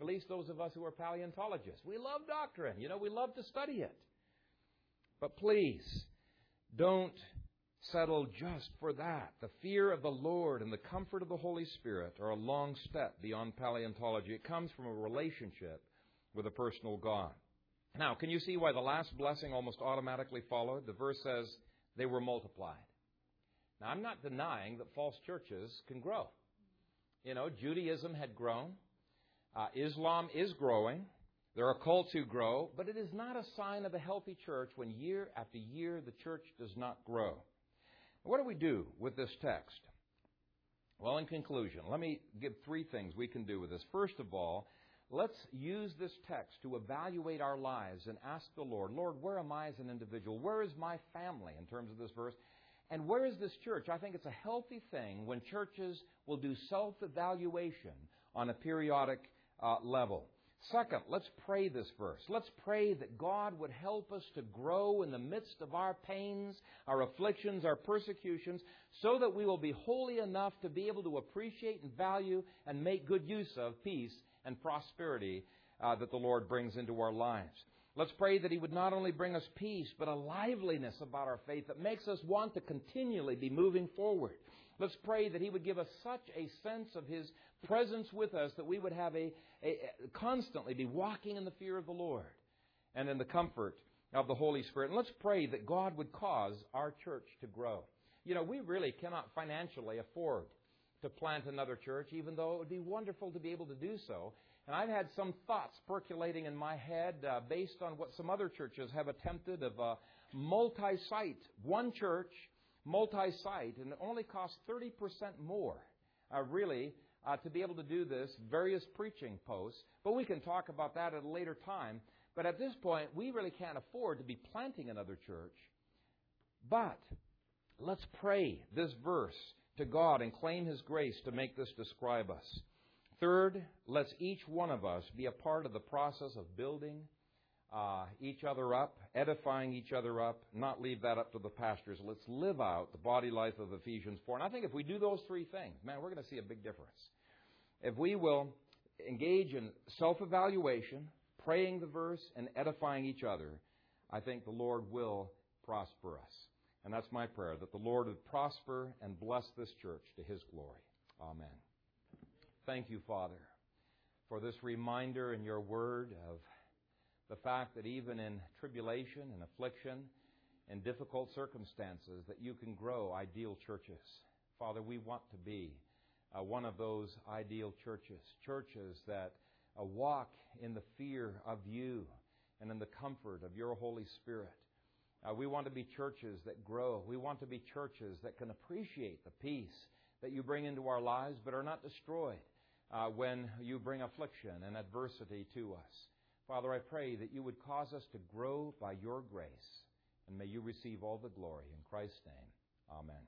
At least those of us who are paleontologists. We love doctrine. You know, we love to study it. But please, don't settle just for that. The fear of the Lord and the comfort of the Holy Spirit are a long step beyond paleontology. It comes from a relationship with a personal God. Now, can you see why the last blessing almost automatically followed? The verse says, they were multiplied. Now, I'm not denying that false churches can grow. You know, Judaism had grown, uh, Islam is growing. There are cults who grow, but it is not a sign of a healthy church when year after year the church does not grow. What do we do with this text? Well, in conclusion, let me give three things we can do with this. First of all, let's use this text to evaluate our lives and ask the Lord, Lord, where am I as an individual? Where is my family in terms of this verse? And where is this church? I think it's a healthy thing when churches will do self evaluation on a periodic uh, level. Second, let's pray this verse. Let's pray that God would help us to grow in the midst of our pains, our afflictions, our persecutions, so that we will be holy enough to be able to appreciate and value and make good use of peace and prosperity uh, that the Lord brings into our lives. Let's pray that He would not only bring us peace, but a liveliness about our faith that makes us want to continually be moving forward. Let's pray that He would give us such a sense of His presence with us that we would have a, a, a constantly be walking in the fear of the Lord and in the comfort of the Holy Spirit. And let's pray that God would cause our church to grow. You know, we really cannot financially afford to plant another church, even though it would be wonderful to be able to do so. And I've had some thoughts percolating in my head uh, based on what some other churches have attempted of a multi site, one church, multi site, and it only costs 30% more, uh, really, uh, to be able to do this, various preaching posts. But we can talk about that at a later time. But at this point, we really can't afford to be planting another church. But let's pray this verse to God and claim His grace to make this describe us. Third, let's each one of us be a part of the process of building uh, each other up, edifying each other up, not leave that up to the pastors. Let's live out the body life of Ephesians 4. And I think if we do those three things, man, we're going to see a big difference. If we will engage in self evaluation, praying the verse, and edifying each other, I think the Lord will prosper us. And that's my prayer, that the Lord would prosper and bless this church to His glory. Amen. Thank you, Father, for this reminder in your word of the fact that even in tribulation and affliction and difficult circumstances that you can grow ideal churches. Father, we want to be uh, one of those ideal churches, churches that uh, walk in the fear of you and in the comfort of your Holy Spirit. Uh, we want to be churches that grow. We want to be churches that can appreciate the peace that you bring into our lives, but are not destroyed uh, when you bring affliction and adversity to us. Father, I pray that you would cause us to grow by your grace, and may you receive all the glory. In Christ's name, amen.